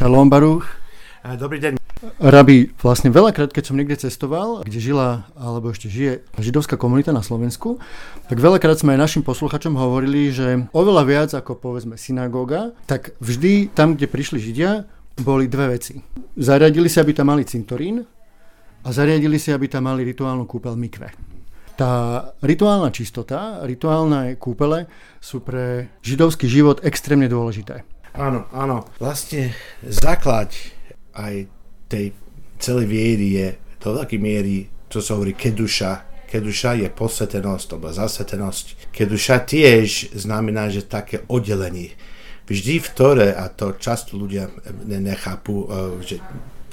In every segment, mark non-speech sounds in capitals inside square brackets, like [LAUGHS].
Šalom Baruch. Dobrý deň. Rabi, vlastne veľakrát, keď som niekde cestoval, kde žila, alebo ešte žije židovská komunita na Slovensku, tak veľakrát sme aj našim posluchačom hovorili, že oveľa viac ako povedzme synagóga, tak vždy tam, kde prišli Židia, boli dve veci. Zariadili si, aby tam mali cintorín a zariadili si, aby tam mali rituálnu kúpel mikve. Tá rituálna čistota, rituálne kúpele sú pre židovský život extrémne dôležité. Áno, áno. Vlastne základ aj tej celej viery je do veľkej miery, čo sa hovorí keduša. Keduša je posvetenosť, alebo zasvetenosť. Keduša tiež znamená, že také oddelenie. Vždy v Tore, a to často ľudia nechápu, e, že,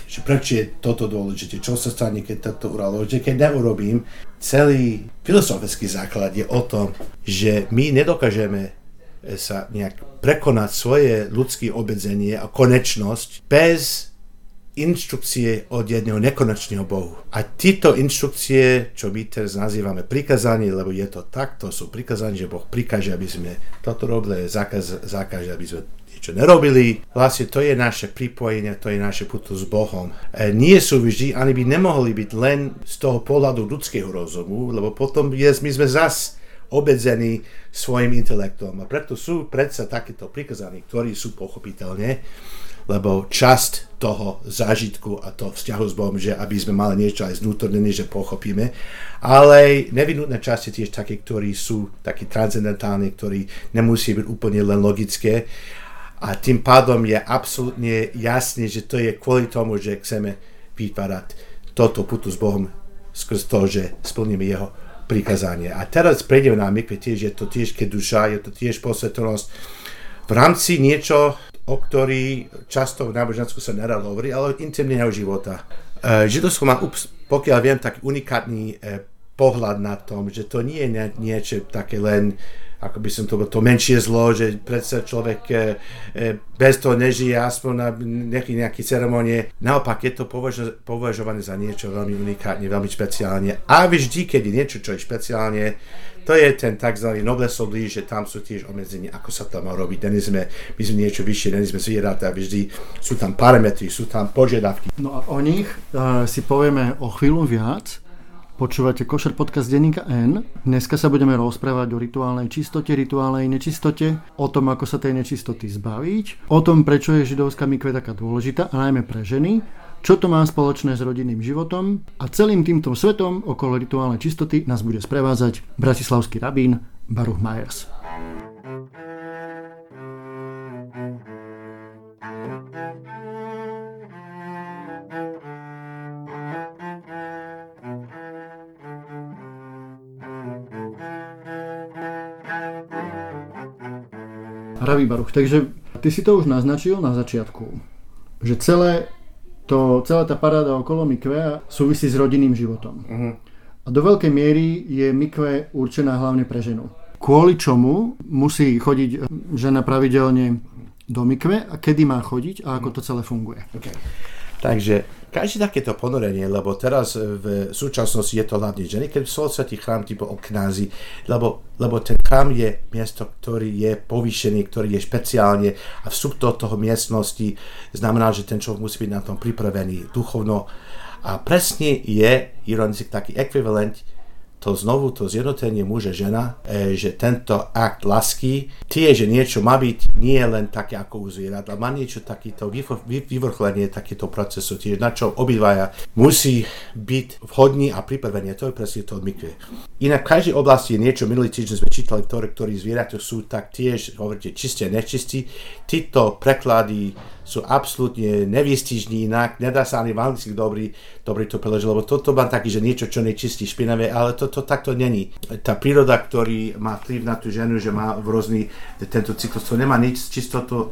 že prečo je toto dôležité, čo sa stane, keď toto uralo, že keď neurobím, celý filozofický základ je o tom, že my nedokážeme sa nejak prekonať svoje ľudské obmedzenie a konečnosť bez inštrukcie od jedného nekonečného Bohu. A títo inštrukcie, čo my teraz nazývame prikazanie, lebo je to tak, to sú prikazanie, že Boh prikáže, aby sme toto robili, zákaz, zákaže, aby sme niečo nerobili. Vlastne to je naše pripojenie, to je naše puto s Bohom. E, nie sú vždy, ani by nemohli byť len z toho pohľadu ľudského rozumu, lebo potom je, my sme zas obmedzení svojim intelektom. A preto sú predsa takéto prikazaní, ktorí sú pochopiteľne, lebo časť toho zážitku a to vzťahu s Bohom, že aby sme mali niečo aj znútornené, že pochopíme, ale nevinutné časti tiež také, ktorí sú takí transcendentálni, ktorí nemusí byť úplne len logické a tým pádom je absolútne jasné, že to je kvôli tomu, že chceme vytvárať toto putu s Bohom skrz to, že splníme jeho prikazanie. A teraz prejdeme na mikve, tiež je to tiež keduša, je to tiež posvetnosť. V rámci niečo, o ktorý často v nábožensku sa nerad hovorí, ale intimného života. E, židovsko má, pokiaľ viem, tak unikátny e, pohľad na tom, že to nie je niečo také len ako by som to to menšie zlo, že predsa človek e, e, bez toho nežije aspoň na nejaký, nejaký ceremonie. Naopak je to považo, považované za niečo veľmi unikátne, veľmi špeciálne. A vždy, keď je niečo, čo je špeciálne, to je ten tzv. noblesodlí, že tam sú tiež obmedzenia, ako sa to má robiť. Není sme, my sme niečo vyššie, není sme zvieratá, vždy sú tam parametry, sú tam požiadavky. No a o nich uh, si povieme o chvíľu viac, Počúvate Košer podcast denníka N. Dneska sa budeme rozprávať o rituálnej čistote, rituálnej nečistote, o tom, ako sa tej nečistoty zbaviť, o tom, prečo je židovská mikve taká dôležitá, a najmä pre ženy, čo to má spoločné s rodinným životom a celým týmto svetom okolo rituálnej čistoty nás bude sprevázať bratislavský rabín Baruch Myers. Pravý Baruch, takže ty si to už naznačil na začiatku, že celé to, celá tá paráda okolo mikve súvisí s rodinným životom. Uh-huh. A do veľkej miery je mikve určená hlavne pre ženu. Kvôli čomu musí chodiť žena pravidelne do mikve a kedy má chodiť a ako to celé funguje. Okay. Takže každé takéto ponorenie, lebo teraz v súčasnosti je to hlavne ženy, keď sú svetý chrám typu o knázi, lebo, lebo ten chrám je miesto, ktorý je povýšený, ktorý je špeciálne a vstup do toho miestnosti znamená, že ten človek musí byť na tom pripravený duchovno. A presne je ironicky taký ekvivalent to znovu, to zjednotenie muže žena, e, že tento akt lásky tiež niečo má byť nie len také ako u zvierat, ale má niečo takéto vyvrcholenie takéto procesu, tiež na čo obidvaja musí byť vhodní a pripravení. To je presne to mikve. Inak v každej oblasti je niečo, minulý týždeň sme čítali, ktoré, ktorí zvieratá sú tak tiež, hovoríte, čisté nečistí. Títo preklady sú absolútne nevystižní inak, nedá sa ani v anglicky dobrý, dobrý to preložiť, lebo toto má taký, že niečo, čo nečistí špinavé, ale toto takto není. Tá príroda, ktorý má vplyv na tú ženu, že má v rôzny, tento cyklus, to nemá nič čistotu,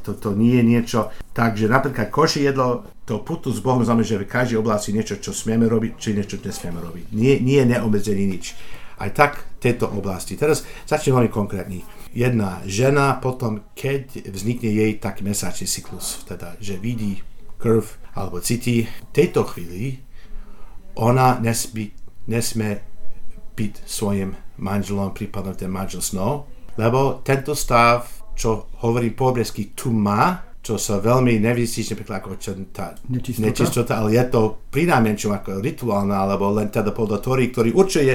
to, to nie je niečo. Takže napríklad koši jedlo, to putu s Bohom znamená, že v každej oblasti niečo, čo smieme robiť, či niečo, čo nesmieme robiť. Nie, nie je neobmedzený nič. Aj tak tejto oblasti. Teraz začnem veľmi konkrétny jedna žena potom, keď vznikne jej taký mesačný cyklus, teda, že vidí krv alebo cíti, v tejto chvíli ona nesmí, nesmie byť svojim manželom, prípadne ten manžel snou, lebo tento stav, čo hovorí po obrezky tu má, čo sa veľmi nevystíčne pekla ako čo, tá Nečistota. nečistota, ale je to prinámenčom ako rituálna, alebo len teda podľa ktorý určuje,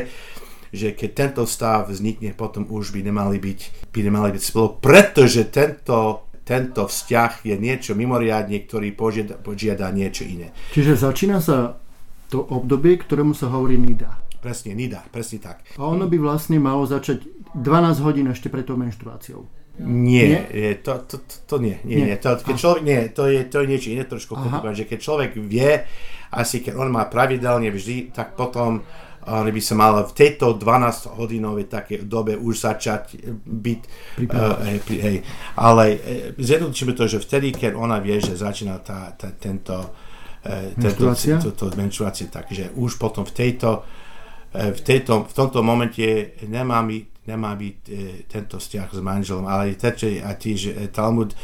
že keď tento stav vznikne, potom už by nemali byť, by nemali byť spolu, pretože tento, tento vzťah je niečo mimoriadne, ktorý požiada, požiada niečo iné. Čiže začína sa to obdobie, ktorému sa hovorí Nida. Presne, nida, presne tak. A ono by vlastne malo začať 12 hodín ešte pred tou menštruáciou. Nie, Nie? to, to, to, to nie, nie, Nie. nie. To, keď človek, nie, to je, to je niečo iné trošku že keď človek vie, asi keď on má pravidelne vždy, tak potom on by sa mal v tejto 12 hodinovej také dobe už začať byť, uh, hej, pri- hej. ale uh, zjednodušíme to, že vtedy, keď ona vie, že začína tá, tá, tento, uh, tento, Menštruácia? to, to menštruácie, takže už potom v tejto, eh, v, tejto, v tomto momente nemá, mi, nemá byť e, tento vzťah s manželom, ale teče a tiež e, Talmud e,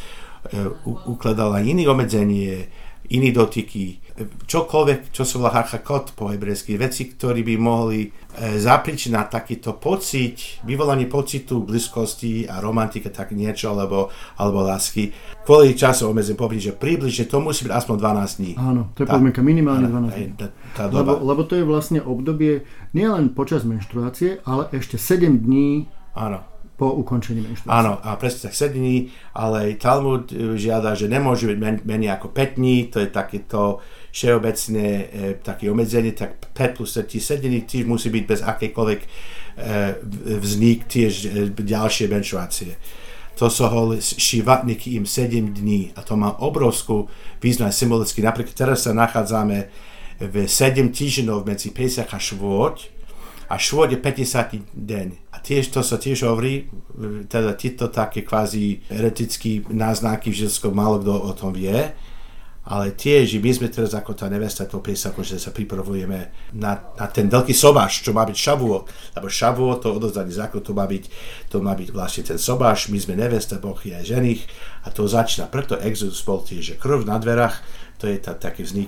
u- ukladal aj iné obmedzenie, iné dotyky, čokoľvek, čo sa volá harchakot po hebrejsky, veci, ktoré by mohli e, zapričinať takýto pocit, vyvolanie pocitu blízkosti a romantika, tak niečo, alebo, alebo lásky. Kvôli času obmedzím povedať, že približne to musí byť aspoň 12 dní. Áno, to je Tá- podmienka minimálne áno, 12 hej, dní. tá, tá Lebo, doba. lebo to je vlastne obdobie nielen počas menštruácie, ale ešte 7 dní Áno. Po ukončení menštruácie. Áno, a presne tak 7 dní, ale Talmud e, žiada, že nemôže byť men, menej ako 5 dní, to je takéto všeobecné e, také obmedzenie, tak 5 plus 7 dní tiež musí byť bez akejkoľvek e, vznik tiež e, ďalšie menšuácie. To sa hovorí šivatníky im 7 dní a to má obrovskú význam symbolicky. Napríklad teraz sa nachádzame v 7 týždňov medzi Pesach a Švôď, a švôd je 50. deň. A tiež to sa tiež hovorí, teda tieto také kvázi eretické náznaky v židovskom málo kto o tom vie, ale tiež my sme teraz ako tá nevesta to Pesaku, že sa pripravujeme na, na ten veľký sobáš, čo má byť šavuot, lebo šavuot, to odozdaný zákon, to má byť, to má byť vlastne ten sobáš, my sme nevesta, Boh je ženich a to začína, preto Exodus bol tiež, že krv na dverách, to je tá, taký vznik.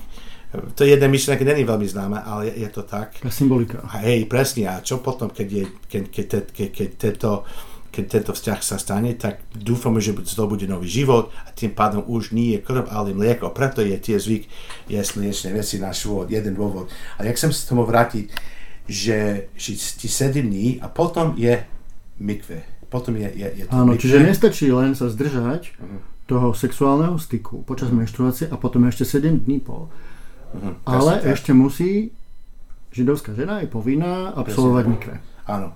To je jedna myšlenka, není veľmi známa, ale je, je to tak. Taká symbolika. A hej, presne. A čo potom, keď, je, keď, keď, keď, keď, keď, tento, keď tento vzťah sa stane, tak dúfame, že z toho bude nový život a tým pádom už nie je krv, ale mlieko. Preto je tie zvyk jesť mliečne veci na švôd, jeden dôvod. A jak som sa tomu vrátiť, že, že ti 7 dní a potom je mikve. Potom je, je, je to Áno, mikve. čiže nestačí len sa zdržať Mhm. toho sexuálneho styku počas menštruácie a potom ešte 7 dní po. Mhm, Ale presne tak. ešte musí židovská žena je povinná absolvovať mikve. Áno.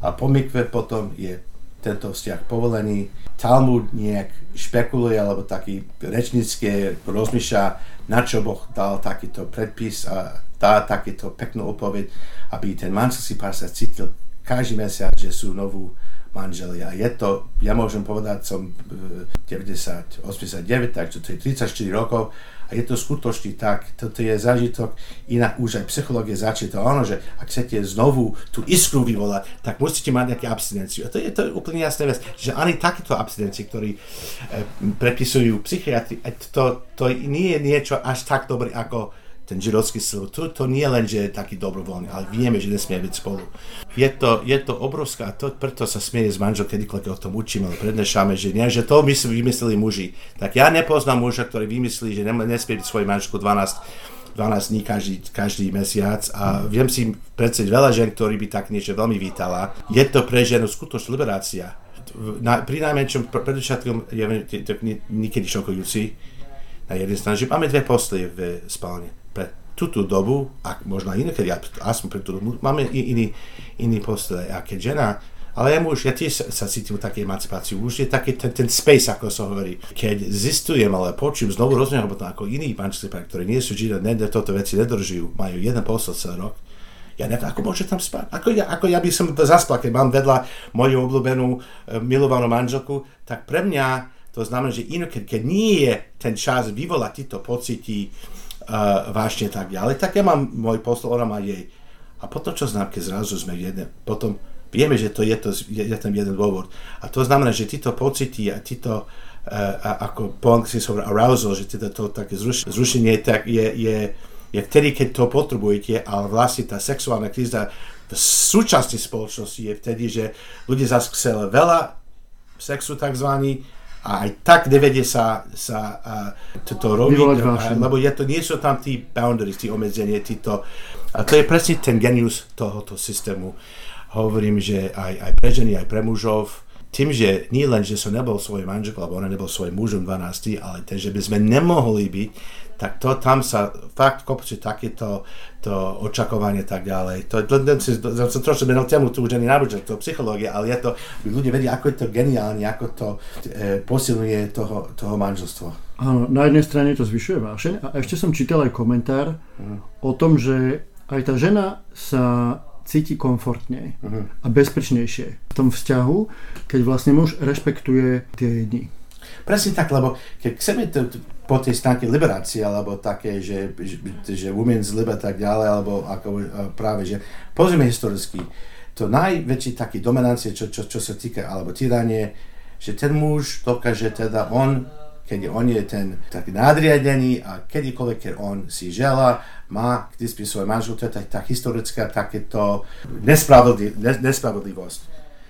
A po mikve potom je tento vzťah povolený. Talmud nejak špekuluje, alebo taký rečnícke rozmýšľa, na čo Boh dal takýto predpis a dá takýto peknú odpoveď, aby ten manželský pár sa cítil každý mesiac, že sú novú manželia. Je to, ja môžem povedať, som e, 90, 89, takže to je 34 rokov a je to skutočne tak, toto je zážitok, inak už aj psychológie začne to ono, že ak chcete znovu tú iskru vyvolať, tak musíte mať nejakú abstinenciu. A to je, to úplne jasná vec, že ani takéto abstinencie, ktorí e, predpisujú psychiatri, e, to, to nie je niečo až tak dobré ako ten židovský styl. To, to nie len, že je taký dobrovoľný, ale vieme, že nesmie byť spolu. Je to, je to obrovská, to, preto sa smieje s manžel, kedykoľvek o tom učíme, ale prednášame, že, nie, že to my si vymysleli muži. Tak ja nepoznám muža, ktorý vymyslí, že nesmie byť svoj manželku 12 12 dní každý, každý mesiac a viem si predstaviť veľa žen, ktorí by tak niečo veľmi vítala. Je to pre ženu skutočná liberácia. Na, pri najmenšom, pre- predovšetkom je niekedy šokujúci, na jednej strane, že máme dve postele v spálni. Pre túto dobu, a možno inokedy, aspoň pre tú máme iný, iný postele. A žena, ale ja muž, ja tiež sa, cítim takej emancipácii. Už je taký ten, ten space, ako sa hovorí. Keď zistujem, ale počujem znovu rozumiem, potom ako iní manželské páry, ktorí nie sú židia, ne, toto veci nedržujú, majú jeden postel celý rok, ja neviem, ako môže tam spať. Ako ja, ako ja by som zaspal, keď mám vedľa moju obľúbenú e, milovanú manželku, tak pre mňa to znamená, že inokedy, keď nie je ten čas vyvolať tieto pocity uh, vážne tak ďalej, tak ja mám môj postol, ona má jej. A potom čo znamená, keď zrazu sme jedne, potom vieme, že to je, to, je, je ten jeden dôvod. A to znamená, že títo pocity a títo uh, a, ako po anglicky sa arousal, že títo, to také zruš, zrušenie tak je, je, je vtedy, keď to potrebujete, ale vlastne tá sexuálna kríza v súčasnej spoločnosti je vtedy, že ľudia zase chceli veľa sexu takzvaný a aj tak nevedie sa, sa uh, toto robiť, uh, lebo je to, nie sú tam tí boundaries, tí obmedzenie, títo, a to je presne ten genius tohoto systému. Hovorím, že aj, aj pre ženy, aj pre mužov, tým, že nie len, že som nebol svoj manžel, alebo ona nebol svojim mužom 12, ale ten, že by sme nemohli byť, tak to tam sa fakt kopčí takéto to očakovanie tak ďalej. To, to, to, to, to, to trošku menil tému, tu už ani náboženstvo, to psychológia, ale je to, ľudia vedia, ako je to geniálne, ako to e, posilňuje toho, toho manželstvo. Áno, na jednej strane to zvyšuje vášeň a ešte som čítal aj komentár mm. o tom, že aj tá žena sa cíti komfortne uh-huh. a bezpečnejšie v tom vzťahu, keď vlastne muž rešpektuje tie dni. Presne tak, lebo keď chceme to, po tej stránke liberácie, alebo také, že, že, že women's lib tak ďalej, alebo ako práve, že pozrieme historicky, to najväčší taký dominancie, čo, čo, čo sa týka, alebo tyranie, že ten muž dokáže teda on, keď on je ten taký nadriadený a kedykoľvek, keď on si žela, má k dispozícii svoj manžel, to je tak, tak historická takéto nespravodliv, nespravodlivosť.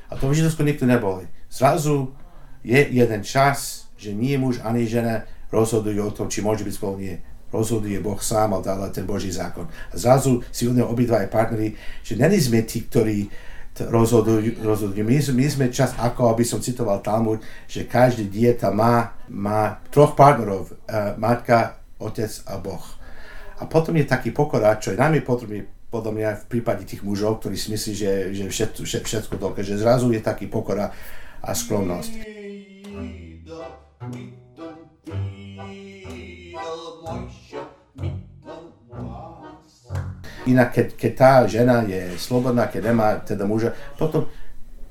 A to v Židovsku nikto neboli. Zrazu je jeden čas, že nie muž ani žena rozhodujú o tom, či môže byť spolu nie. Rozhoduje Boh sám, ale dále ten Boží zákon. A zrazu si uvedomujú obidva aj partneri, že není sme tí, ktorí rozhodujú, rozhodujú. My, my sme čas, ako aby som citoval Talmud, že každý dieta má, má troch partnerov, uh, matka, otec a Boh. A potom je taký pokora, čo je najmä potrebný podľa mňa v prípade tých mužov, ktorí si myslí, že, že všetko, všetko dokáže. Zrazu je taký pokora a skromnosť. Inak, keď, keď tá žena je slobodná, keď nemá teda muža, potom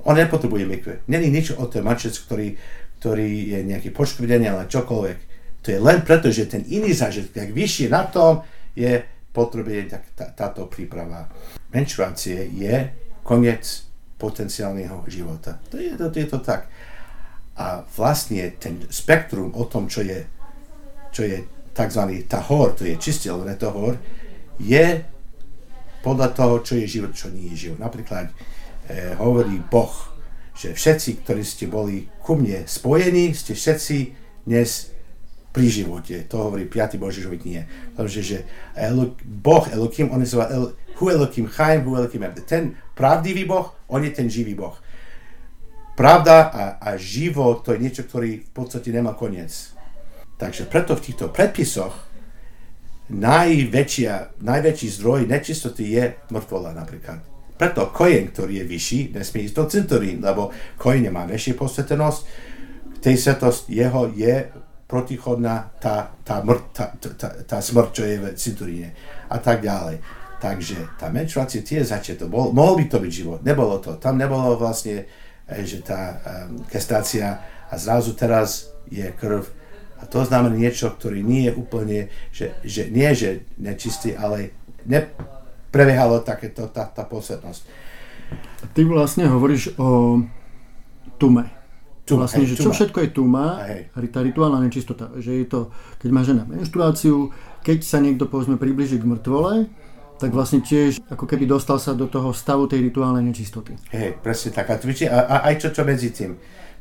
on nepotrebuje mikve. Není nič o ten mančec, ktorý, ktorý je nejaký poškvrdený, ale čokoľvek. To je len preto, že ten iný zážitok, ak vyššie na tom, je potrebuje tak, tá, táto príprava. Menštruácie je koniec potenciálneho života. To je, to, je to tak. A vlastne ten spektrum o tom, čo je, čo je tzv. tahor, to je čistý alebo netohor, je podľa toho, čo je život, čo nie je život. Napríklad e, hovorí Boh, že všetci, ktorí ste boli ku mne spojení, ste všetci dnes pri živote. To hovorí 5. Boží život nie. Takže, že Boh Elokim, on je El, Hu Elokim Chaim, Hu Elokim Ten pravdivý Boh, on je ten živý Boh. Pravda a, a život, to je niečo, ktorý v podstate nemá koniec. Takže preto v týchto predpisoch najväčšia, najväčší zdroj nečistoty je mŕtvola napríklad. Preto kojen, ktorý je vyšší, nesmie ísť do cintorín, lebo kojen má väčšie posvetenosť, tej svetost jeho je protichodná tá, tá, mŕ, tá, tá, tá smrť, čo je v cinturíne a tak ďalej. Takže tá menštruácia tie začiatok, bol, mohol by to byť život, nebolo to. Tam nebolo vlastne, eh, že tá um, kestácia a zrazu teraz je krv. A to znamená niečo, ktorý nie je úplne, že, že nie že nečistý, ale neprebiehalo takéto tá, tá posvetnosť. Ty vlastne hovoríš o tume. Tu, vlastne, hej, že čo všetko je tuma, tá rituálna nečistota. Že je to, keď má žena menštruáciu, keď sa niekto povedzme približí k mŕtvole, tak vlastne tiež ako keby dostal sa do toho stavu tej rituálnej nečistoty. Hej, presne tak. A, a aj čo to medzi tým.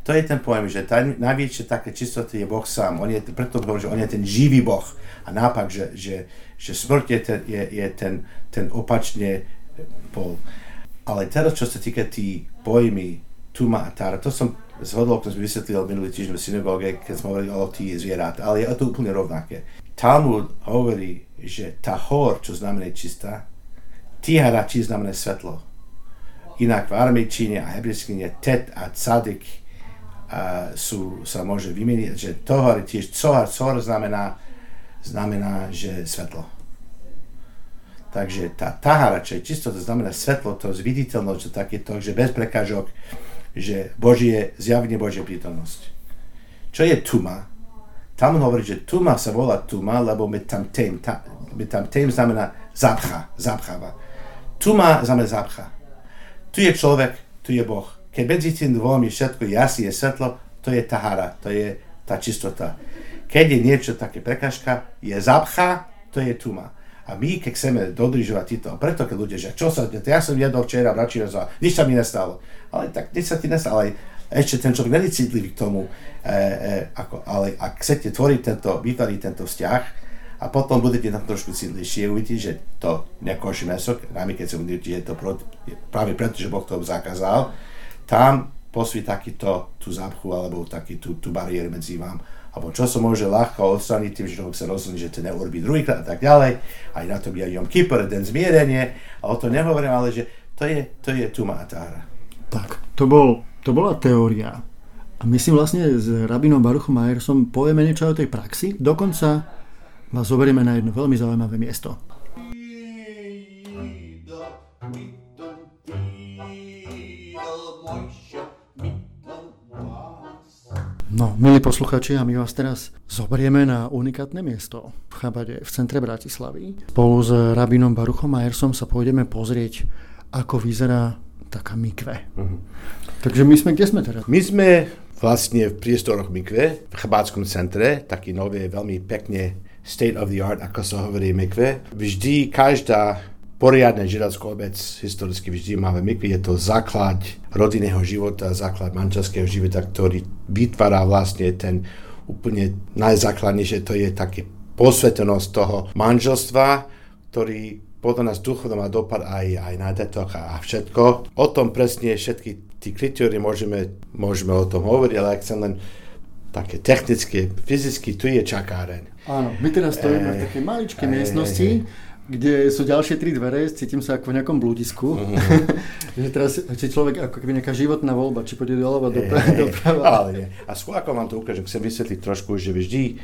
To je ten pojem, že tá najväčšia také čistoty je Boh sám. On je, preto poviem, že on je ten živý Boh. A nápak, že, že, že smrť je ten, je, je ten, ten opačne pol. Ale teraz, čo sa týka tí pojmy tuma a tára, to som zhodol, to som vysvetlil minulý týždeň v synagóge, keď sme hovorili o tí zvierat, ale je to úplne rovnaké. Talmud hovorí, že tahor, čo znamená čistá, tihara, či znamená svetlo. Inak v armejčine a hebrejskine tet a tzadik sú, sa môže vymeniť, že tohor tiež cohar, cohar znamená, znamená, že svetlo. Takže tá tahara, čo je čisto, to znamená svetlo, to zviditeľnosť, to takéto, že bez prekážok, že Božie, zjavne Božia prítomnosť. Čo je tuma? Tam hovorí, že tuma sa volá tuma, lebo my tam tém, ta, my tam tém znamená zapcha, zapcháva. Tuma znamená zapcha. Tu je človek, tu je Boh. Keď medzi tým dvom je všetko jasné, je svetlo, to je tahara, to je tá čistota. Keď je niečo také prekažka, je zapcha, to je tuma. A my, keď chceme dodržovať tieto, preto keď ľudia, že čo sa, ja som jedol včera, vračil sa, nič sa mi nestalo. Ale tak nič sa ti nestalo, ale ešte ten človek není citlivý k tomu, e, e, ako, ale ak chcete tvoriť tento, vytvoriť tento vzťah, a potom budete tam trošku citlivšie, uvidíte, že to nekoší meso, najmä keď sa uvidíte, že je to proti, práve preto, že Boh to zakázal, tam posví takýto tú zápchu alebo taký tú, tú bariéru medzi vám. Alebo čo sa môže ľahko odstraniť tým, že človek sa rozhodne, že to neurobí druhýkrát a tak ďalej. Aj na to aj Jom Kippur, den zmierenie. A o to nehovorím, ale že to je, to je tu mátára. Tak, to, bol, to bola teória. A my si vlastne s rabinom Baruchom Majersom povieme niečo o tej praxi. Dokonca vás zoberieme na jedno veľmi zaujímavé miesto. No, milí posluchači, a my vás teraz zoberieme na unikátne miesto v Chabade, v centre Bratislavy. Spolu s rabinom Baruchom Majersom sa pôjdeme pozrieť, ako vyzerá taká mikve. Uh-huh. Takže my sme, kde sme teraz? My sme vlastne v priestoroch mikve, v Chabádskom centre, taký nové, veľmi pekne state of the art, ako sa hovorí mikve. Vždy každá poriadne židovskú obec historicky vždy máme mikve. Je to základ rodinného života, základ manželského života, ktorý vytvára vlastne ten úplne najzákladnejšie, to je také posvetenosť toho manželstva, ktorý podľa nás duchovno má dopad aj, aj na detoch a, a všetko. O tom presne všetky tí kritérie môžeme, môžeme o tom hovoriť, ale ak chcem len také technické, fyzicky, tu je čakáreň. Áno, my teraz stojíme e, v takej maličkej e, miestnosti, e, kde sú ďalšie tri dvere, cítim sa ako v nejakom bludisku. Mm-hmm. [LAUGHS] že teraz či človek ako keby nejaká životná voľba, či pôjde doľava, doprava, doprava. Ale nie. A skôr ako vám to ukážem, chcem vysvetliť trošku, že vždy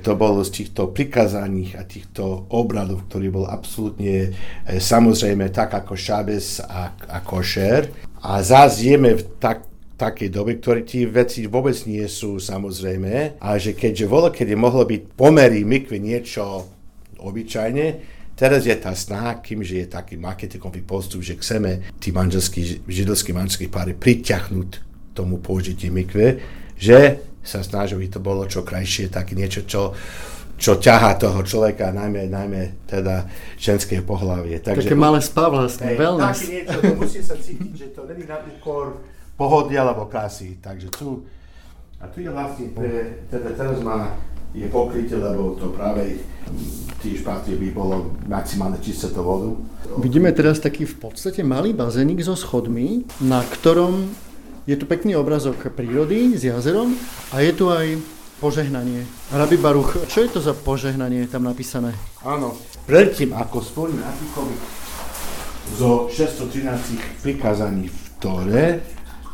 to bolo z týchto prikázaní a týchto obradov, ktorý bol absolútne e, samozrejme tak ako šábes a, a košer. A zás jeme v tak, takej dobe, ktoré tie veci vôbec nie sú samozrejme. A že keďže voľa, kedy mohlo byť pomery mykvy niečo obyčajne, Teraz je tá snaha, kým že je taký marketingový postup, že chceme tí manželskí, židovskí manželskí páry priťahnuť tomu použitie mikve, že sa snaží, aby to bolo čo krajšie, také niečo, čo, čo ťahá toho človeka, najmä, najmä teda ženské pohlavie. Takže, Také malé spa vlastne, wellness. Také niečo, to musí sa cítiť, že to není na úkor pohodia alebo krásy. Takže tu, a tu je vlastne pre, teda teraz má je pokryté, lebo to práve tí špaty by bolo maximálne čisté to vodu. Vidíme teraz taký v podstate malý bazénik so schodmi, na ktorom je tu pekný obrazok prírody s jazerom a je tu aj požehnanie. Rabi Baruch, čo je to za požehnanie tam napísané? Áno, predtým ako spomínam zo 613 prikázaní v Tore,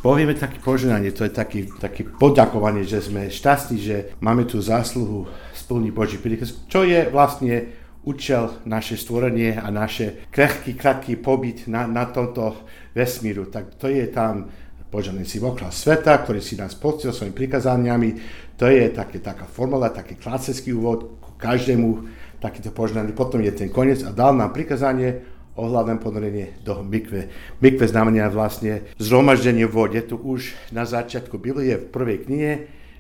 povieme také poženanie, to je taký, taký poďakovanie, že sme šťastní, že máme tú zásluhu splniť Boží príkaz, čo je vlastne účel naše stvorenie a naše krehký, krátký pobyt na, na tomto vesmíru. Tak to je tam požehnanie si okolo sveta, ktorý si nás poctil svojimi prikazaniami. To je také, taká formula, taký klasický úvod ku každému takýto požehnanie. Potom je ten koniec a dal nám prikazanie ohľadom ponorenie do mikve. Mikve znamená vlastne zhromaždenie vode. Tu už na začiatku Biblie v prvej knihe,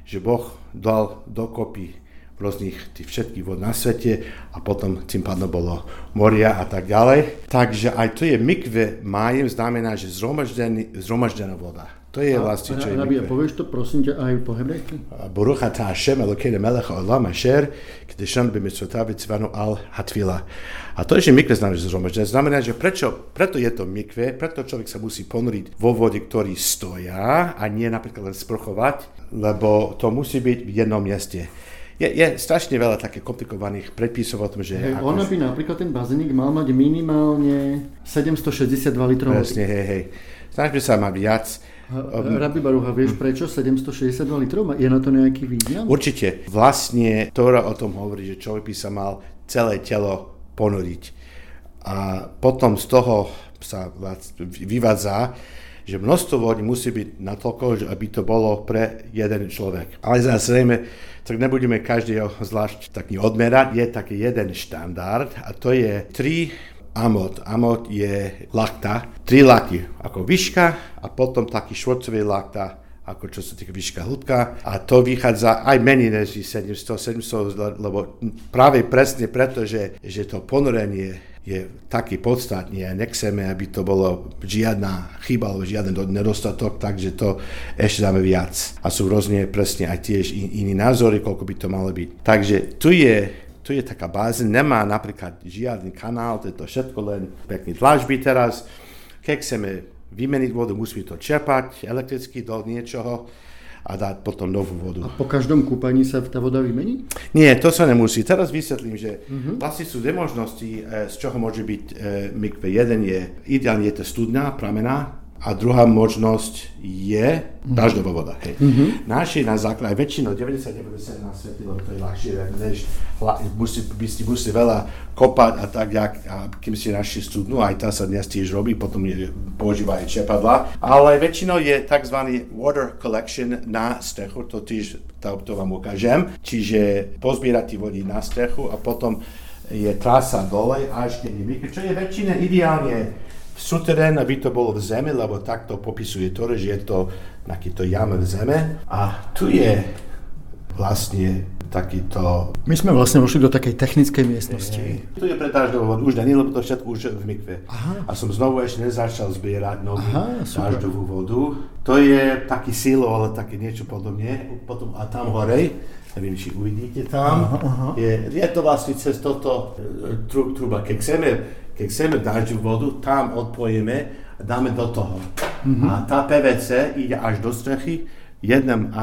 že Boh dal dokopy rôznych tých všetkých vod na svete a potom tým pádom bolo moria a tak ďalej. Takže aj to je mikve májem, znamená, že zhromaždená voda. To je vlastne, čo je Rabia, povieš to prosím ťa aj po hebrejky? Baruch atah Hashem Elokeinu melech haolam asher kdešan b'mitzvotav v'tzvanu al hatvila. A to je, že mikve znamená, že zhromaždené. Znamená, že prečo, preto je to mikve, preto človek sa musí ponoriť vo vode, ktorý stoja a nie napríklad len sprchovať, lebo to musí byť v jednom mieste. Je, je strašne veľa také komplikovaných predpisov o tom, že... Hej, ako... Ono by napríklad ten bazénik mal mať minimálne 762 litrov. Presne, hej, hej. Snažme sa mať viac Rabi Barucha, vieš prečo 762 litrov? Je na to nejaký význam? Určite. Vlastne Tóra o tom hovorí, že človek by sa mal celé telo ponoriť. A potom z toho sa vyvádza, že množstvo vody musí byť natoľko, aby to bolo pre jeden človek. Ale zrejme, tak nebudeme každého zvlášť taký odmerať, je taký jeden štandard a to je 3 amot. Amot je lakta, tri laky, ako výška a potom taký švorcový lakta, ako čo sa týka výška hĺbka. A to vychádza aj menej než 700, 700, lebo práve presne preto, že, že to ponorenie je taký podstatný a nechceme, aby to bolo žiadna chyba alebo žiaden nedostatok, takže to ešte dáme viac. A sú rôzne presne aj tiež iní názory, koľko by to malo byť. Takže tu je tu je taká báza, nemá napríklad žiadny kanál, to je to všetko len pekný tlačby teraz. Keď chceme vymeniť vodu, musíme to čerpať elektricky do niečoho a dať potom novú vodu. A po každom kúpaní sa tá voda vymení? Nie, to sa nemusí. Teraz vysvetlím, že uh-huh. vlastne sú dve možnosti, eh, z čoho môže byť e, mikve. Jeden je, ideálne je to studná, pramená, a druhá možnosť je dažďová voda. Hej. Mm-hmm. Naši na základe, väčšinou 99% na svete, lebo to je ľahšie, než musí, by si musí veľa kopať a tak, jak, a kým si našli studnú, aj tá sa dnes tiež robí, potom je, používajú čepadla. Ale väčšinou je tzv. water collection na strechu, to tiež to, to vám ukážem. Čiže pozbierať vody na strechu a potom je trasa dole až keď je čo je väčšina ideálne suterén, aby to bolo v zeme, lebo takto popisuje to, že je to takýto jam v zeme. A tu je vlastne takýto... My sme vlastne vošli do takej technickej miestnosti. Je, tu je voda, už není, lebo to všetko už v mikve. Aha. A som znovu ešte nezačal zbierať novú dážďovú vodu. To je taký silo, ale také niečo podobne. Potom a tam hore, neviem, či uvidíte tam, aha, aha. Je, je to vlastne cez toto e, truba. Keď chceme keď chceme dažďovú vodu, tam odpojíme a dáme do toho. Mm-hmm. A tá PVC ide až do strechy, jedna, a,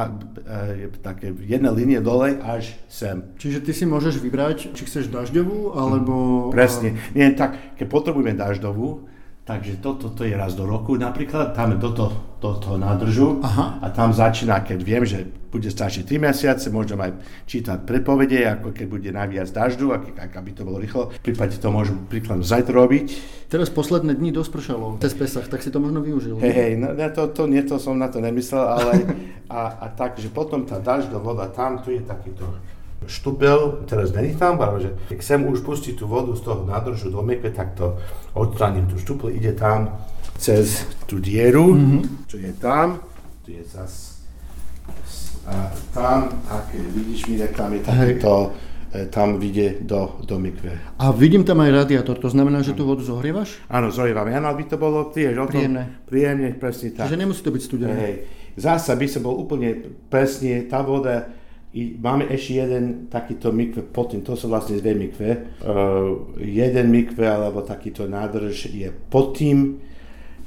e, také, jedna línia dole až sem. Čiže ty si môžeš vybrať, či chceš dažďovú, alebo... Presne. Nie, tak, keď potrebujeme dažďovú, Takže toto to je raz do roku napríklad, tam do, to, do toho nádržu Aha. a tam začína, keď viem, že bude stačiť 3 mesiace, môžem aj čítať prepovede, ako keď bude najviac dažďu, ak, ak, aby to bolo rýchlo. V prípade to môžem príklad zajtra robiť. Teraz posledné dni dospršalo cez Pesach, tak si to možno využil. Hej, hej, no, to, to, nie, to som na to nemyslel, ale [LAUGHS] a, a tak, že potom tá dažďová voda tam, tu je takýto štupel, teraz není tam, ale že keď chcem už pustiť tú vodu z toho nádržu do mekve, tak to odstraním tú štupel, ide tam cez tú dieru, mm-hmm. čo je tam, tu je zas a tam, ak vidíš mi, tam je takýto, e, tam vidie do, do mikve. A vidím tam aj radiátor, to znamená, že tú vodu zohrievaš? Áno, zohrievam, áno, aby to bolo tiež príjemné. príjemne, presne tak. Čiže nemusí to byť studené. Hej. Zasa by som bol úplne presne, tá voda i máme ešte jeden takýto mikve pod tým, to sú vlastne dve mikve. Uh, jeden mikve alebo takýto nádrž je pod tým,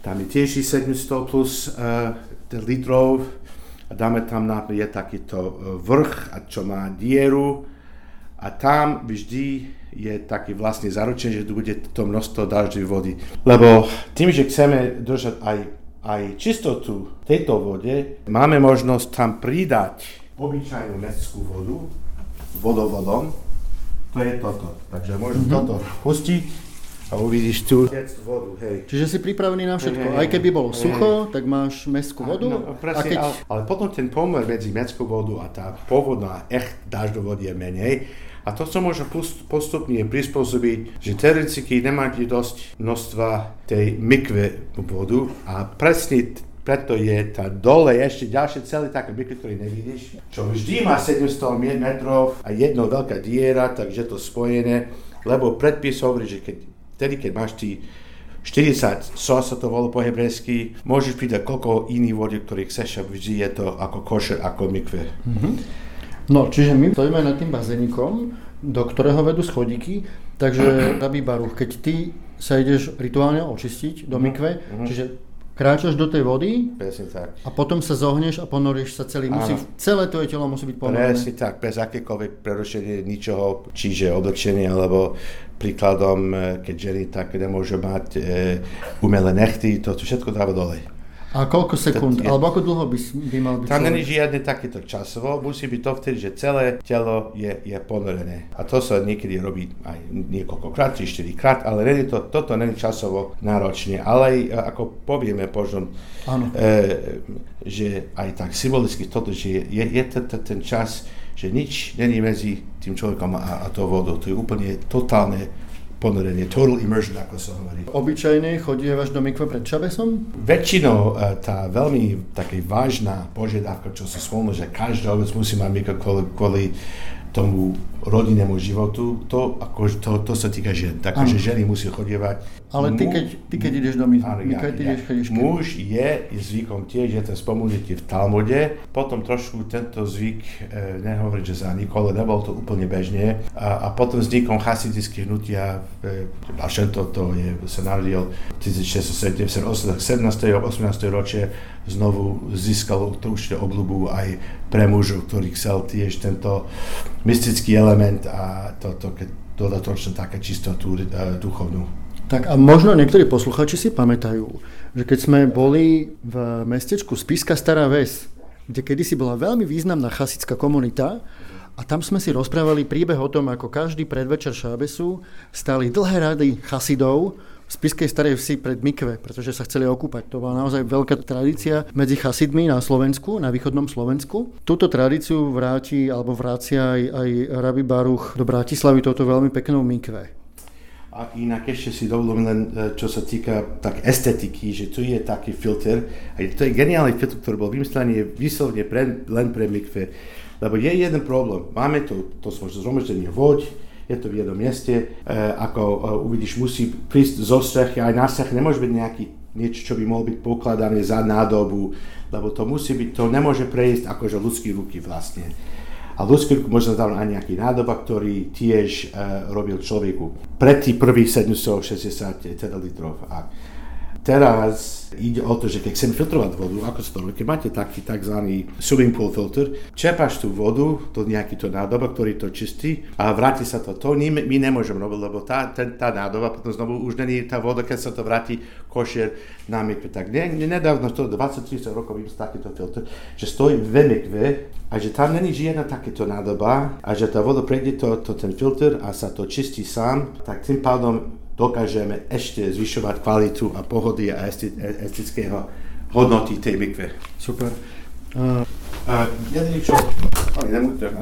tam je tiež 700 plus uh, litrov a dáme tam na je takýto uh, vrch, a čo má dieru a tam vždy je taký vlastne zaručený, že tu bude to množstvo dažďovej vody. Lebo tým, že chceme držať aj, aj čistotu tejto vode, máme možnosť tam pridať obyčajnú mestskú vodu vodovodom, to je toto. Takže môžem mm-hmm. toto pustiť a uvidíš tu vodu, hej. Čiže si pripravený na všetko. Hej, Aj keby bolo hej, sucho, tak máš mestskú vodu. No, presne, a keď... ale, ale potom ten pomer medzi mestskou vodu a tá pôvodná echt dažďová je menej. A to sa môže postupne prispôsobiť, že teoreticky nemáte dosť množstva tej mikve vodu a presne preto je tá dole ešte ďalšie celé také byky, ktoré nevidíš, čo vždy má 700 metrov a jedno veľká diera, takže to spojené, lebo predpis hovorí, že keď, tedy keď máš tí 40 sos sa to volá po hebrejsky, môžeš pridať koľko iných vody, ktorých chceš a vždy je to ako košer, ako mikve. Mm-hmm. No, čiže my stojíme nad tým bazénikom, do ktorého vedú schodíky, takže [CLEARS THROAT] Rabí Baruch, keď ty sa ideš rituálne očistiť do mikve, mm-hmm. čiže kráčaš do tej vody Presne tak. a potom sa zohneš a ponoríš sa celý. Musí, celé tvoje telo musí byť ponorené. Presne tak, bez akékoľvek prerušenie ničoho, čiže oblečenie alebo príkladom, e, keď ženy tak nemôže mať e, umelé nechty, to všetko dáva dole. A koľko sekúnd, je, alebo ako dlho by, by mal byť Tam není žiadne takéto časovo, musí byť to vtedy, že celé telo je, je ponorené. A to sa niekedy robí aj niekoľkokrát, 3-4 krát, ale není to, toto není časovo náročne. Ale aj, e, ako povieme možno, e, že aj tak symbolicky toto, že je, je to, ten čas, že nič není medzi tým človekom a, a tou vodou. To je úplne totálne ponorenie, total immersion, ako sa hovorí. Obyčajne chodievaš do mikve pred Čabesom? Väčšinou e, tá veľmi také vážna požiadavka, čo sa spomnú, že každý obec musí mať mikve kvôli, kvôli tomu rodinnému životu, to, ako, to, to sa týka žien. Takže ženy musí chodievať. Ale ty keď, ty keď ideš do myzmy, ja, keď ja, ideš, Muž je zvykom tiež, je to spomenutý v Talmude, potom trošku tento zvyk, e, nehovorím, že zanikol, ale nebol to úplne bežne. A, a potom vznikom chasidických hnutia, e, Bašento to je, sa narodil 1617, 17. 18. ročie, znovu získal to určite obľubu aj pre mužov, ktorý chcel tiež tento mystický element a toto, keď dodatočne také čistotu e, duchovnú. Tak a možno niektorí posluchači si pamätajú, že keď sme boli v mestečku Spiska Stará Ves, kde kedysi bola veľmi významná chasická komunita, a tam sme si rozprávali príbeh o tom, ako každý predvečer šábesu stali dlhé rady chasidov Spiskej starej vsi pred Mikve, pretože sa chceli okúpať. To bola naozaj veľká tradícia medzi chasidmi na Slovensku, na východnom Slovensku. Túto tradíciu vráti alebo vrácia aj, aj Rabi Baruch do Bratislavy toto veľmi peknou Mikve. A inak ešte si dovolím len, e, čo sa týka tak estetiky, že tu je taký filter, a to je geniálny filter, ktorý bol vymyslený vyslovne pre, len pre mikve. Lebo je jeden problém. Máme tu, to sú zhromaždenie voď, je to v jednom mieste, e, ako e, uvidíš, musí prísť zo strechy, aj na streche nemôže byť nejaký niečo, čo by mohlo byť pokladané za nádobu, lebo to musí byť, to nemôže prejsť akože ľudský ruky vlastne. A ľudský ruku možno tam aj nejaký nádoba, ktorý tiež uh, robil človeku pred tých prvých 760 teda litrov. A teraz Ide o to, že keď chcem filtrovať vodu, ako sa to robí, keď máte taký tzv. swimming pool filter, čerpáš tú vodu, to nejaký to nádoba, ktorý to čistí a vráti sa to. To my, nemôžeme robiť, lebo tá, ten, tá nádoba potom znovu už není tá voda, keď sa to vráti košier na mikve. Tak ne, nedávno, to 20-30 rokov vím takýto filter, že stojí ve mikve a že tam není žiadna takéto nádoba a že tá voda prejde to, to ten filter a sa to čistí sám, tak tým pádom dokážeme ešte zvyšovať kvalitu a pohody a estického hodnoty tej mikve. Super. Uh, a jediný čo, ale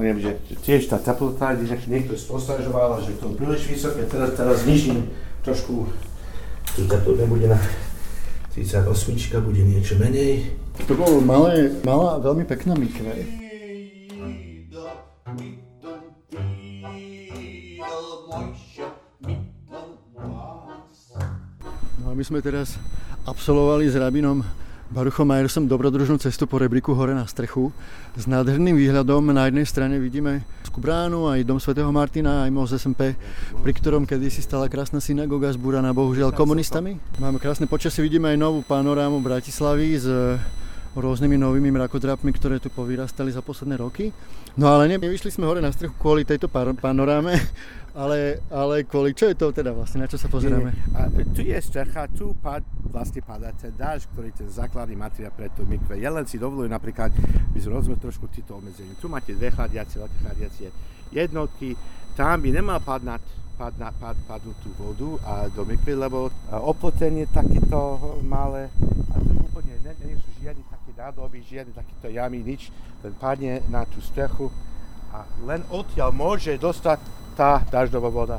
neviem, že tiež tá teplota, kde niekto spostažoval, že to je príliš vysoké, teraz, teraz znižím trošku, tu teplota bude na 38, bude niečo menej. To bolo malé, malá, veľmi pekná mikve. A my sme teraz absolvovali s rabinom Baruchom Majersom dobrodružnú cestu po Rebriku hore na strechu s nádherným výhľadom. Na jednej strane vidíme Skubránu aj dom svätého Martina, aj most SMP, pri ktorom kedysi stala krásna synagoga zbúraná bohužiaľ komunistami. Máme krásne počasie, vidíme aj novú panorámu Bratislavy s rôznymi novými mrakodrapmi, ktoré tu povyrastali za posledné roky. No ale nevyšli sme hore na strechu kvôli tejto panoráme, [LAUGHS] ale, ale kvôli čo je to teda vlastne, na čo sa pozeráme? A tu je strecha, tu pad, vlastne padá ten dáž, ktorý je základný materiál pre tú mikve. Ja len si dovolujem napríklad, by sme trošku tieto obmedzenia. Tu máte dve chladiacie, chladiacie jednotky, tam by nemal padnať padna, pad, padnú tú vodu a do mikvy, lebo oplotenie takéto malé a tu úplne nie, nie sú žiadne také nádoby, žiadne takéto jamy, nič, len padne na tú strechu a len odtiaľ môže dostať tá dažďová voda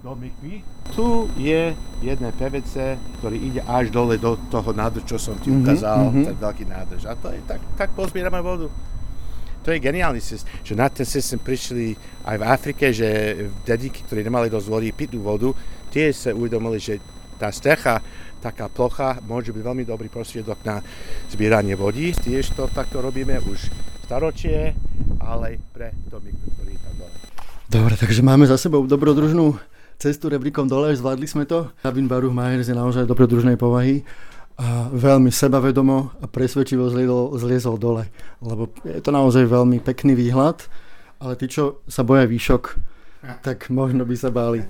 do mikvy. Tu je jedné PVC, ktorý ide až dole do toho nádrž, čo som ti mm-hmm, ukázal, mm-hmm. ten veľký nádrž. A to je tak, tak pozbierame vodu. To je geniálny systém, že na ten systém prišli aj v Afrike, že dedíky, ktorí nemali dosť vody, pitnú vodu, tie sa uvedomili, že tá strecha, taká plocha, môže byť veľmi dobrý prostriedok na zbieranie vody. Tiež to takto robíme už staročie, ale pre domy, ktorý tam dole. Dobre, takže máme za sebou dobrodružnú cestu rebríkom dole, zvládli sme to. Rabin Baruch Majers je naozaj dobrodružnej povahy a veľmi sebavedomo a presvedčivo zliezol, zliezol dole, lebo je to naozaj veľmi pekný výhľad, ale tí, čo sa boja výšok, tak možno by sa báli.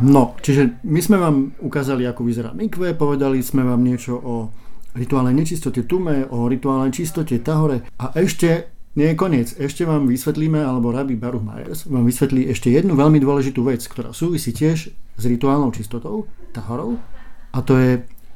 No, čiže my sme vám ukázali, ako vyzerá mikve, povedali sme vám niečo o rituálnej nečistote tume, o rituálnej čistote tahore a ešte nie je koniec. Ešte vám vysvetlíme, alebo Rabbi Baruch Myers vám vysvetlí ešte jednu veľmi dôležitú vec, ktorá súvisí tiež s rituálnou čistotou, tahorou, a to je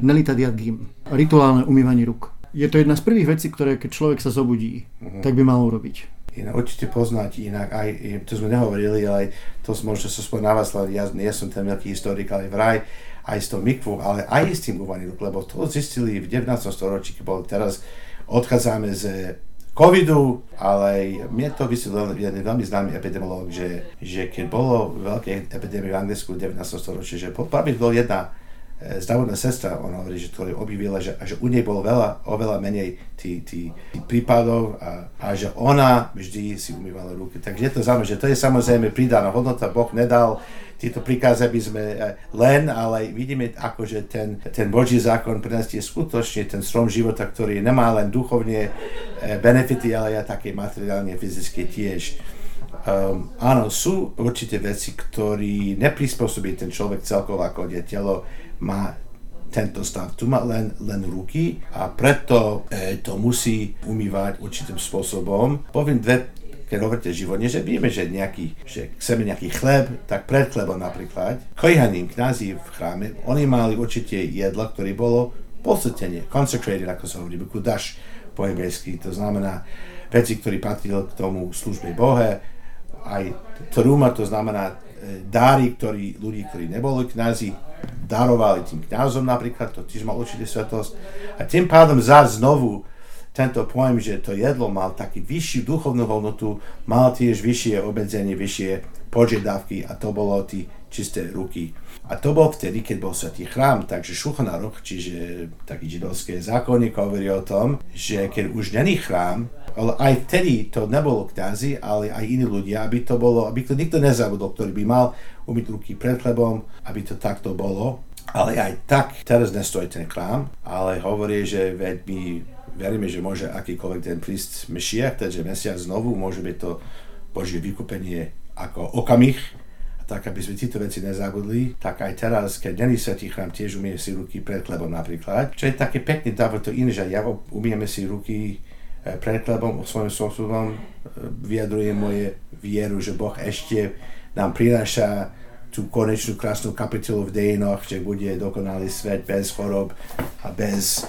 Nelita Gim, rituálne umývanie ruk. Je to jedna z prvých vecí, ktoré keď človek sa zobudí, uh-huh. tak by mal urobiť inak, určite poznať inak, aj, to sme nehovorili, ale to možno sa spomínal na vás, ja, ja som ten veľký historik, ale vraj aj s tou mikvou, ale aj s tým rúk, lebo to zistili v 19. storočí, keď bol teraz odchádzame z covidu, ale mne to vysvetlil jeden veľmi známy epidemiolog, že, že keď bolo veľké epidémie v Anglicku v 19. storočí, že pravidlo jedna e, zdravotná sestra, ona hovorí, že to objavila, že, že u nej bolo veľa, oveľa menej tých tí prípadov a, a že ona vždy si umývala ruky. Takže je to zaujímavé, že to je samozrejme pridaná hodnota, Boh nedal tieto príkazy by sme e, len, ale vidíme ako, ten, ten Boží zákon pre nás je skutočne ten strom života, ktorý nemá len duchovne e, benefity, ale aj také materiálne, fyzické tiež. Um, áno, sú určité veci, ktoré neprispôsobí ten človek celkovo ako je telo, má tento stav. Tu má len, len ruky a preto e, to musí umývať určitým spôsobom. Poviem dve keď hovoríte životne, že vieme, že, nejaký, že chceme nejaký chleb, tak pred chlebom napríklad, kojaním kňazí v chráme, oni mali určite jedlo, ktoré bolo posvetenie, consecrated, ako sa hovorí, kudaš po hebrejsky, to znamená veci, ktoré patrili k tomu službe Bohe, aj truma, to znamená dáry, ktorí, ľudí, ktorí neboli kňazi, darovali tým kňazom napríklad, to tiež mal určite svetosť. A tým pádom zás znovu tento pojem, že to jedlo mal taký vyššiu duchovnú hodnotu, mal tiež vyššie obmedzenie, vyššie požiadavky a to bolo tí čisté ruky. A to bol vtedy, keď bol svetý chrám, takže Šulchan čiže taký židovské zákonník hovorí o tom, že keď už není chrám, ale aj vtedy to nebolo kňazi, ale aj iní ľudia, aby to bolo, aby to nikto nezabudol, ktorý by mal umyť ruky pred chlebom, aby to takto bolo. Ale aj tak, teraz nestojí ten chrám, ale hovorí, že veď my veríme, že môže akýkoľvek ten prísť Mešiach, takže Mesiach znovu, môže byť to Božie vykúpenie ako okamih, tak aby sme tieto veci nezabudli, tak aj teraz, keď není svetý chrám, tiež umie si ruky pred chlebom napríklad. Čo je také pekné, dáva to iné, že ja umieme si ruky pred chlebom, svojím spôsobom e, vyjadrujem moje vieru, že Boh ešte nám prináša tú konečnú krásnu kapitolu v dejinoch, že bude dokonalý svet bez chorob a bez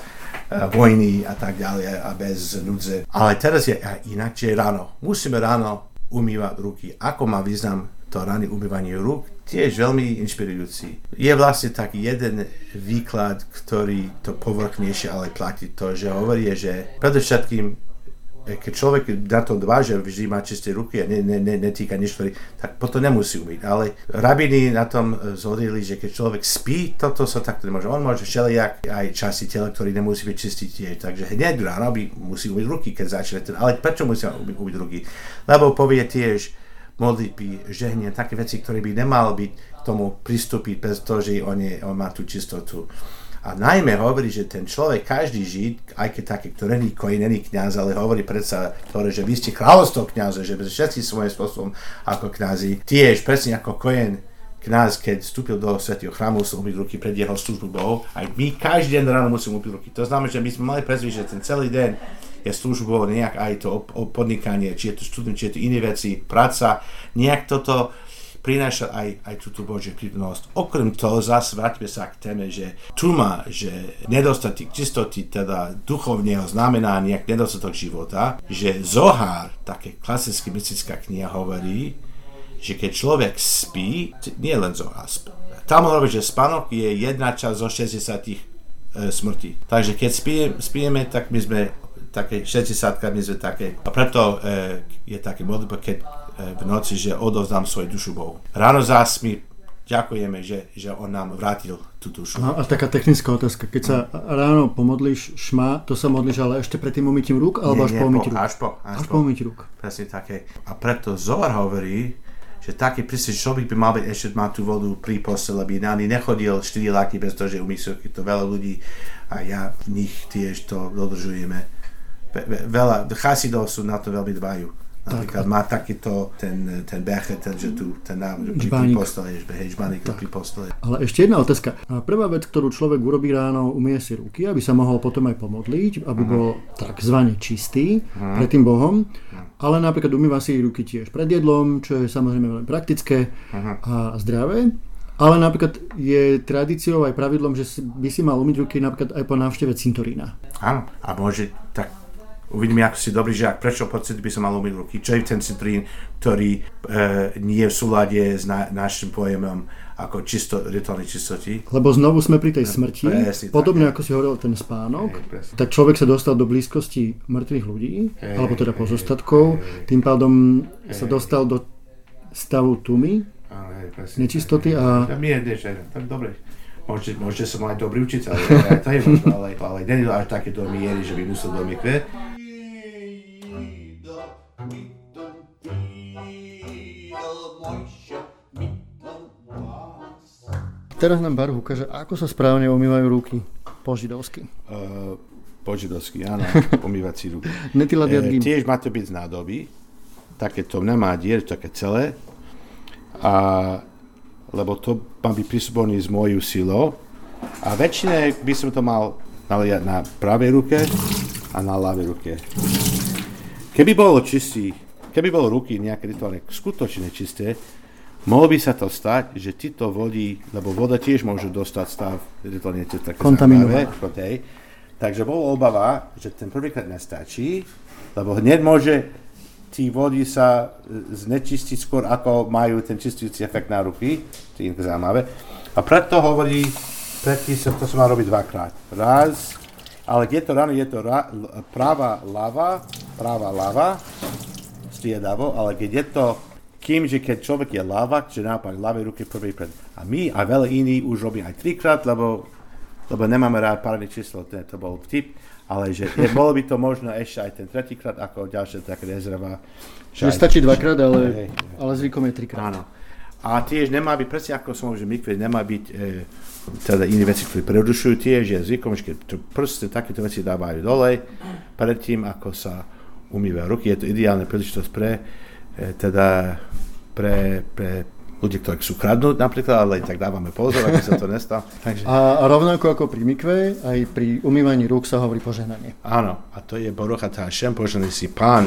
vojny a tak ďalej a bez núdze. Ale teraz je inak, že ráno. Musíme ráno umývať ruky. Ako má význam to rány umývanie rúk? Tiež veľmi inšpirujúci. Je vlastne taký jeden výklad, ktorý to povrchnejšie ale platí to, že hovorí, že predovšetkým keď človek na to dbá, že vždy má čisté ruky a ne, ne, ne, netýka nič, tak potom nemusí umyť. Ale rabiny na tom e, zhodili, že keď človek spí, toto sa takto nemôže. On môže všelijak aj časti tela, ktorý nemusí byť čistý tiež. Takže hneď ráno by musí umyť ruky, keď začne ten. Ale prečo musí umyť, umyť ruky? Lebo povie tiež modlitby, žehnie, také veci, ktoré by nemal byť k tomu pristúpiť bez toho, že on, je, on má tú čistotu. A najmä hovorí, že ten človek, každý žid, aj keď taký, ktorý není koji, není kniaz, ale hovorí predsa, ktoré, že vy ste kráľovstvo kniaze, že všetci svojím spôsobom ako kňazi, tiež presne ako kojen kňaz, keď vstúpil do svetého chrámu, musel umyť ruky pred jeho službu Bohu. Aj my každý deň ráno musíme umyť ruky. To znamená, že my sme mali prezviť, že ten celý deň je službou, nejak aj to podnikanie, či je to študent, či je to iné veci, práca, nejak toto prináša aj, aj túto Božiu prítomnosť. Okrem toho zase vráťme sa k téme, že tu má, že nedostatok čistoty, teda duchovného znamená nejak nedostatok života, že Zohár, také klasické mystická kniha hovorí, že keď človek spí, nie len Zohár, tam hovorí, že spánok je jedna časť zo 60 e, smrti. Takže keď spíme, spíme, tak my sme také 60 my sme také. A preto e, je také modlitba, keď v noci, že odovzdám svoju dušu Bohu. Ráno zás mi ďakujeme, že, že on nám vrátil tú dušu. Aha, a taká technická otázka. Keď sa ráno pomodlíš šma, to sa modlíš ale ešte pred tým umytím rúk, alebo nie, až nie, po umytí rúk? Až po, až, až po, po umytí rúk. Presne také. A preto Zohar hovorí, že taký prísne človek by mal byť ešte má tú vodu pri postele, aby ani nechodil 4 laky bez toho, že umí to veľa ľudí a ja v nich tiež to dodržujeme. Veľa, chasidov sú na to veľmi dbajú Napríklad má takýto ten, ten becher, ten, že tu, ten nám pri, postele, hej, žbaník pri postele. Ale ešte jedna otázka. Prvá vec, ktorú človek urobí ráno, umie si ruky, aby sa mohol potom aj pomodliť, aby uh-huh. bol takzvané čistý uh-huh. pred tým Bohom. Uh-huh. Ale napríklad umýva si ruky tiež pred jedlom, čo je samozrejme veľmi praktické uh-huh. a zdravé. Ale napríklad je tradíciou aj pravidlom, že by si mal umyť ruky napríklad aj po návšteve cintorína. Áno, a môže tak uvidíme, ako si dobrý žiak, prečo pocit by som mal umyť ruky, čo je ten citrín, ktorý e, nie je v súlade s na, našim pojemom ako čisto, rituálnej čistoty. Lebo znovu sme pri tej smrti, Presne, podobne tak, ako si hovoril ten spánok, Hej, tak človek sa dostal do blízkosti mŕtvych ľudí, Hej, alebo teda hej, pozostatkov, tým pádom sa dostal do stavu tumy, hej, presne. nečistoty a Ja mi je, dobre. Môžete, môžete som aj dobrý učiteľ, ale to je možno, ale, ale to až takéto miery, že by musel do mikve. Teraz nám Baruch ukáže, ako sa správne umývajú ruky po židovsky. Uh, po židovsky, áno, [LAUGHS] umývať si ruky. Netila E, tiež má to byť z nádoby, také to nemá dier, také celé. A, lebo to má byť prispôsobený s mojou silou. A väčšine by som to mal naliať na pravej ruke a na ľavej ruke. Keby bolo čistý, keby bolo ruky nejaké rituálne skutočne čisté, mohlo by sa to stať, že ti to vodí, lebo voda tiež môže dostať stav rituálne také. Takže bolo obava, že ten prvýkrát nestačí, lebo hneď môže tí vody sa e, znečistiť skôr, ako majú ten čistujúci efekt na ruky, to je zaujímavé. A preto hovorí, predtým sa to sa má robiť dvakrát. Raz, ale je to ráno, je to ra, l- práva lava, práva lava, striedavo, ale keď je to kým, že keď človek je lavak, že naopak ľavej ruky prvý pred. A my a veľa iní už robí aj trikrát, lebo, lebo nemáme rád párne číslo, to, to bol vtip, ale že je, bolo by to možno ešte aj ten tretíkrát ako ďalšia taká rezerva. Aj- stačí dvakrát, ale, Hej, hej. ale zvykom je trikrát. Áno. A tiež nemá byť, presne ako som hovoril, že mikve nemá byť e, teda iné veci, ktoré prerušujú tiež, je zvykom, že keď to proste takéto veci dávajú dole, predtým, ako sa umývajú ruky, je to ideálna príležitosť pre, e, teda pre, pre ľudí, ktorí sú kradnúť napríklad, ale tak dávame pozor, aby sa to nestalo. [LAUGHS] Takže, A, rovnako ako pri mikve, aj pri umývaní rúk sa hovorí požehnanie. áno, a to je Baruch atah Hashem, požený si Pán,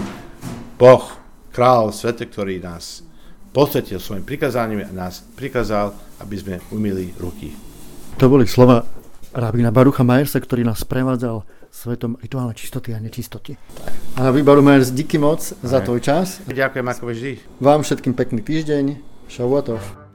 Boh, Král, Svete, ktorý nás posvetil svojim prikazaním a nás prikázal, aby sme umýli ruky. To boli slova rabína Barucha Majersa, ktorý nás prevádzal svetom rituálnej čistoty a nečistoty. A vy, Baruch Majers, díky moc za tvoj čas. Ďakujem ako vždy. Vám všetkým pekný týždeň. Šavuatov.